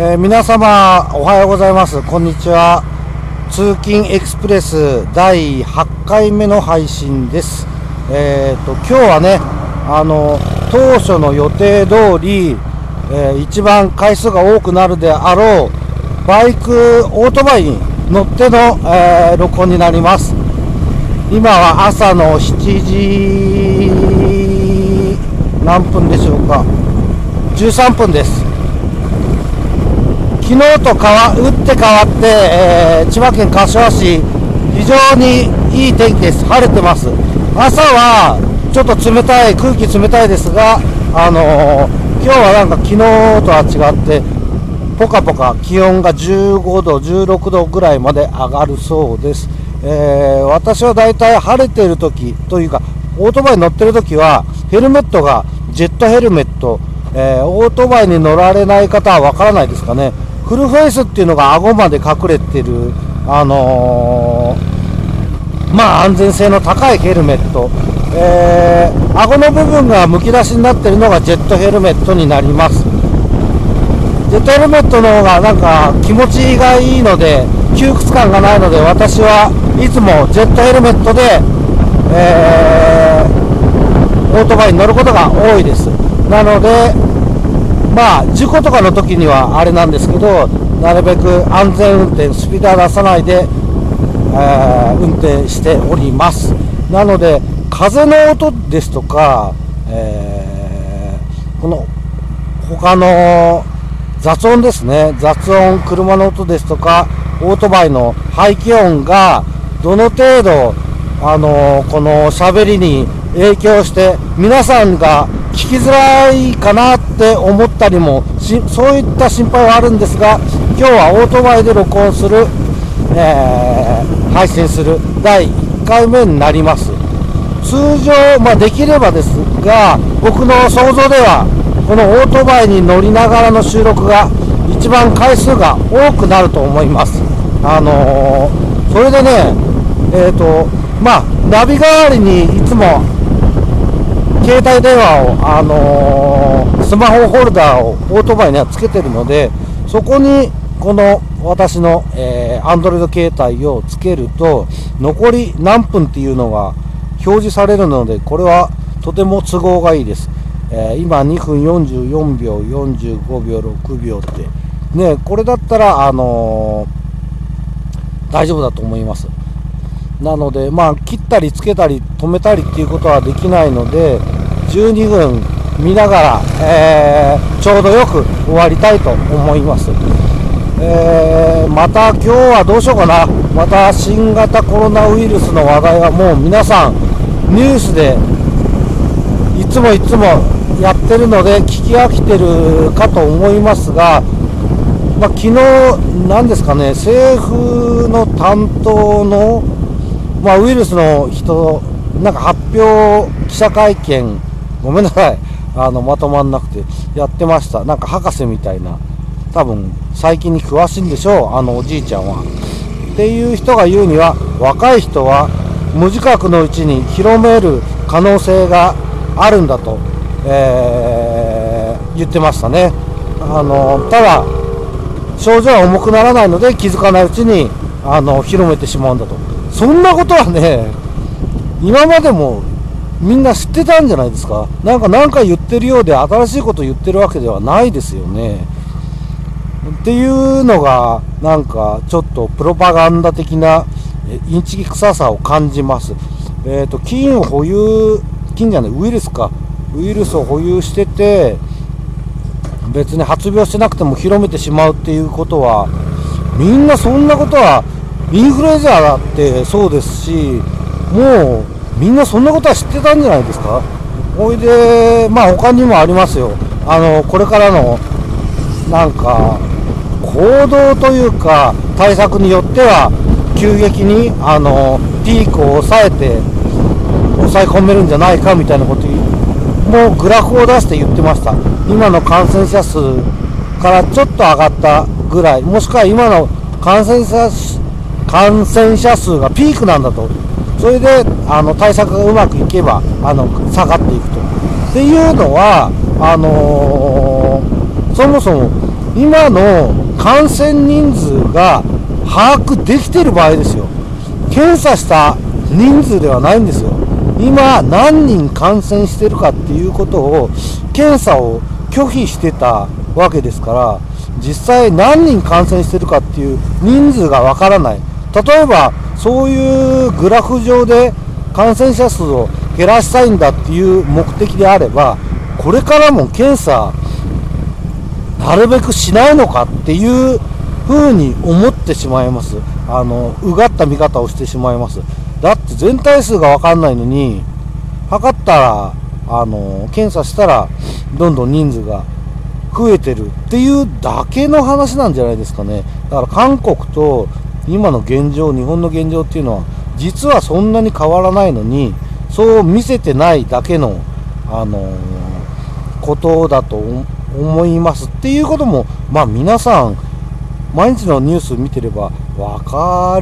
えー皆様おはようございます。こんにちは。通勤エクスプレス第8回目の配信です。えー、と今日はねあの当初の予定通り、えー一番回数が多くなるであろうバイクオートバイに乗っての、えー録音になります。今は朝の7時何分でしょうか。13分です。昨日と変わ打って変わって、えー千葉県柏市非常にいい天気です。晴れてます。朝はちょっと冷たい空気冷たいですがあのー今日はなんか昨日とは違ってポカポカ気温が15度16度ぐらいまで上がるそうです、えー私はだいたい晴れている時というかオートバイ乗ってる時はヘルメットがジェットヘルメット、えーオートバイに乗られない方はわからないですかね。フルフェイスっていうのが顎まで隠れてるあのーまあ安全性の高いヘルメット、えー顎の部分がむき出しになってるのがジェットヘルメットになります。ジェットヘルメットの方がなんか気持ちがいいので窮屈感がないので私はいつもジェットヘルメットで、えーオートバイに乗ることが多いです。なのでまあ事故とかの時にはあれなんですけどなるべく安全運転スピードは出さないで、えー運転しております。なので風の音ですとか、えーこの他の雑音ですね。雑音車の音ですとかオートバイの排気音がどの程度あのこの喋りに影響して皆さんが聞きづらいかなって思ったりもしそういった心配はあるんですが今日はオートバイで録音する、えー配信する第1回目になります。通常、まあ、できればですが僕の想像ではこのオートバイに乗りながらの収録が一番回数が多くなると思います。あのーそれでねえっ、とまあナビ代わりにいつも携帯電話を、あのースマホホルダーをオートバイにはつけてるのでそこにこの私の、えー、Android 携帯をつけると残り何分っていうのが表示されるのでこれはとても都合がいいです、えー今2分44秒45秒6秒って。ねこれだったらあのー大丈夫だと思います。なので、まあ、切ったりつけたり止めたりっていうことはできないので、12分見ながら、えーちょうどよく終わりたいと思います。えーまた今日はどうしようかな。また新型コロナウイルスの話題はもう皆さんニュースでいつもいつもやってるので聞き飽きてるかと思いますが、まあ、昨日、なんですかね、政府の担当の、まあ、ウイルスの人、なんか発表、記者会見、ごめんなさい、あのまとまんなくて、やってました、なんか博士みたいな、多分最近に詳しいんでしょう、あのおじいちゃんは。っていう人が言うには、若い人は無自覚のうちに広める可能性があるんだと、えー言ってましたね。あのただ症状は重くならないので気づかないうちにあの広めてしまうんだと。そんなことはね今までもみんな知ってたんじゃないですか？なんか何か言ってるようで新しいこと言ってるわけではないですよね。っていうのがなんかちょっとプロパガンダ的なインチキ臭さを感じます。えっ、と菌を保有菌じゃないウイルスか。ウイルスを保有してて別に発病してなくても広めてしまうっていうことはみんなそんなことはインフルエンザだってそうですしもうみんなそんなことは知ってたんじゃないですか？ほいでまあ他にもありますよ。あのこれからのなんか行動というか対策によっては急激にあのピークを抑えて抑え込めるんじゃないかみたいなこともうグラフを出して言ってました。今の感染者数からちょっと上がったぐらい。もしくは今の感染者感染者数がピークなんだと。それであの対策がうまくいけばあの下がっていくと。っていうのはあのーそもそも今の感染人数が把握できてる場合ですよ。検査した人数ではないんですよ。今何人感染してるかっていうことを検査を拒否してたわけですから実際何人感染してるかっていう人数がわからない。例えばそういうグラフ上で感染者数を減らしたいんだっていう目的であればこれからも検査なるべくしないのかっていうふうに思ってしまいます。あのうがった見方をしてしまいます。だって全体数が分かんないのに測ったらあの検査したらどんどん人数が増えてるっていうだけの話なんじゃないですかね。だから韓国と今の現状日本の現状っていうのは実はそんなに変わらないのにそう見せてないだけの、あの、ことだと思いますっていうことも、まあ、皆さん毎日のニュース見てれば分か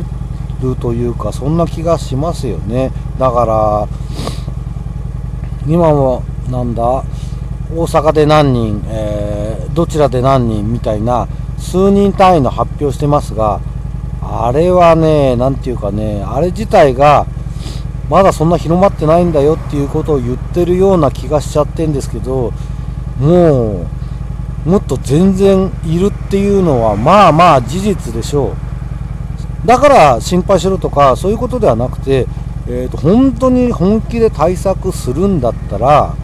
るというかそんな気がしますよね。だから今もなんだ大阪で何人、えー、どちらで何人みたいな数人単位の発表してますがあれはね、なんていうかね、あれ自体がまだそんな広まってないんだよっていうことを言ってるような気がしちゃってんですけど、もう、もっと全然いるっていうのは、まあまあ事実でしょう。だから心配しろとか、そういうことではなくて、えーと、本当に本気で対策するんだったら、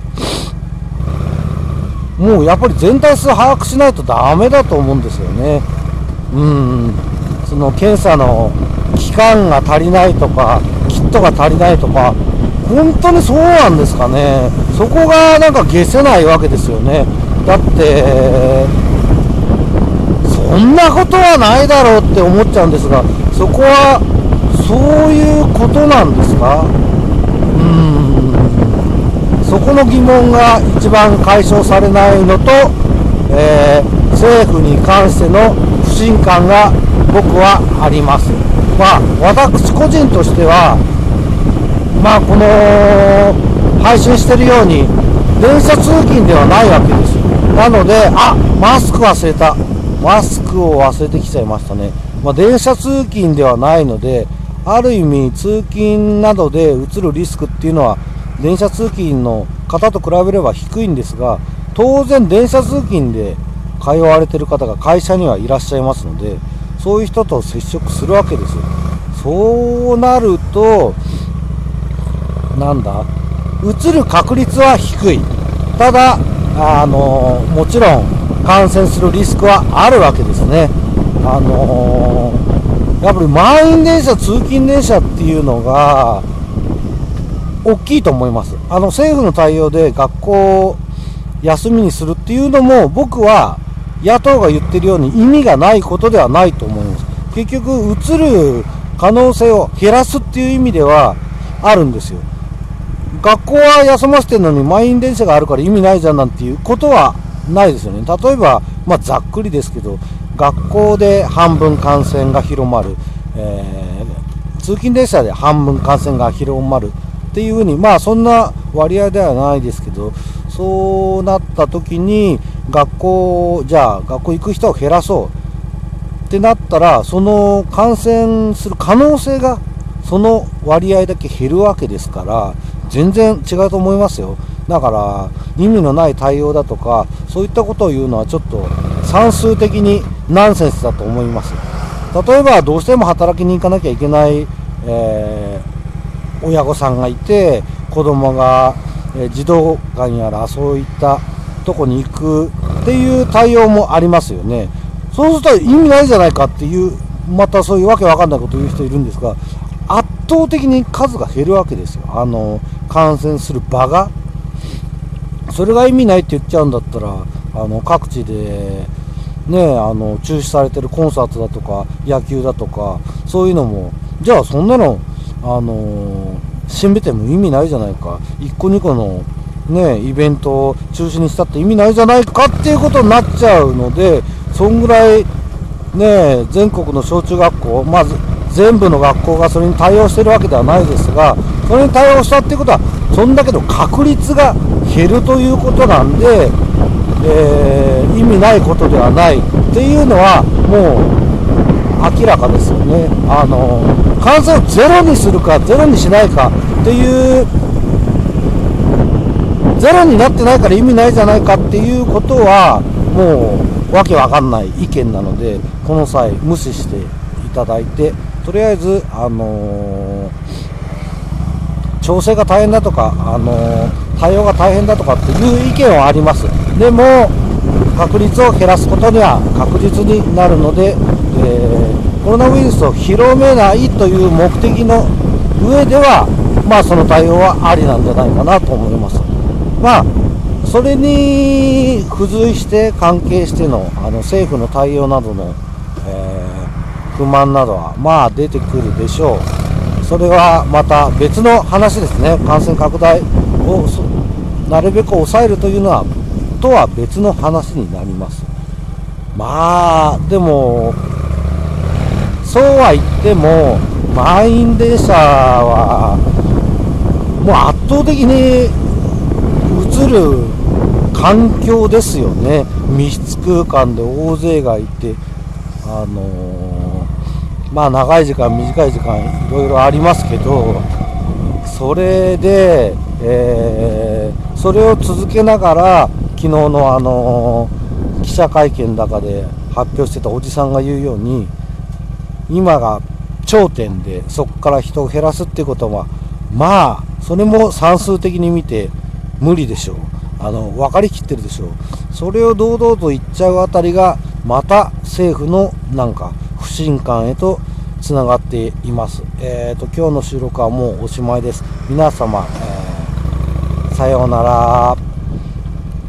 もうやっぱり全体数把握しないとダメだと思うんですよね。うん。その検査の期間が足りないとか、キットが足りないとか、本当にそうなんですかね。そこがなんか消せないわけですよね。だって、そんなことはないだろうって思っちゃうんですが、そこはそういうことなんですか？うん。そこの疑問が一番解消されないのと、えー、政府に関しての不信感が僕はあります。まあ、私個人としては、まあ、この配信してるように、電車通勤ではないわけです。なので、あマスク忘れた。マスクを忘れてきちゃいましたね。まあ、電車通勤ではないので、ある意味、通勤などでうつるリスクっていうのは、電車通勤の方と比べれば低いんですが、当然、電車通勤で通われてる方が会社にはいらっしゃいますので、そういう人と接触するわけですよ。そうなるとなんだ？移る確率は低い。ただあのもちろん感染するリスクはあるわけですね。あのやっぱり満員電車通勤電車っていうのが大きいと思います。あの政府の対応で学校休みにするっていうのも僕は野党が言ってるように意味がないことではないと思います。結局、移る可能性を減らすっていう意味ではあるんですよ。学校は休ませてるのに満員電車があるから意味ないじゃんなんていうことはないですよね。例えば、まあ、ざっくりですけど、学校で半分感染が広まる、えー、通勤電車で半分感染が広まるっていうふうに、まあそんな割合ではないですけど、そうなった時に、学校、じゃあ学校行く人を減らそうってなったら、その感染する可能性がその割合だけ減るわけですから、全然違うと思いますよ。だから、意味のない対応だとか、そういったことを言うのはちょっと算数的にナンセンスだと思います。例えば、どうしても働きに行かなきゃいけない、えー、親御さんがいて、子供が、えー、児童館やらそういったとこに行くっていう対応もありますよね。そうすると意味ないじゃないかっていう、またそういうわけわかんないことを言う人いるんですが、圧倒的に数が減るわけですよ。あの、感染する場が。それが意味ないって言っちゃうんだったら、あの、各地で、ね、あの、中止されてるコンサートだとか、野球だとか、そういうのも、じゃあそんなの、あの、閉めても意味ないじゃないか。1個2個のね、イベントを中止にしたって意味ないじゃないかっていうことになっちゃうので、そんぐらい、ね、全国の小中学校、まず全部の学校がそれに対応してるわけではないですが、それに対応したっていうことは、そんだけの確率が減るということなんで、えー、意味ないことではないっていうのはもう明らかですよね。あの感染をゼロにするかゼロにしないかっていうゼロになってないから意味ないじゃないかっていうことはもうわけわかんない意見なのでこの際無視していただいてとりあえずあのー、調整が大変だとか、あのー、対応が大変だとかっていう意見はあります。でも確率を減らすことには確実になるので、えー、コロナウイルスを広めないという目的の上ではまあその対応はありなんじゃないかなと思います。まあ、それに付随して関係してのあの政府の対応などの、えー、不満などはまあ出てくるでしょう。それはまた別の話ですね。感染拡大をなるべく抑えるというのはとは別の話になります。まあ、でも、そうは言っても、満員電車は、もう圧倒的にる環境ですよね。密室空間で大勢がいてあのー、まあ長い時間短い時間いろいろありますけどそれで、えー、それを続けながら昨日のあのー、記者会見の中で発表してたおじさんが言うように今が頂点でそこから人を減らすっていうことはまあそれも算数的に見て無理でしょうあの分かりきってるでしょうそれを堂々と言っちゃうあたりがまた政府のなんか不信感へとつながっています。えーと、今日の収録はもうおしまいです。皆様、えー、さようなら。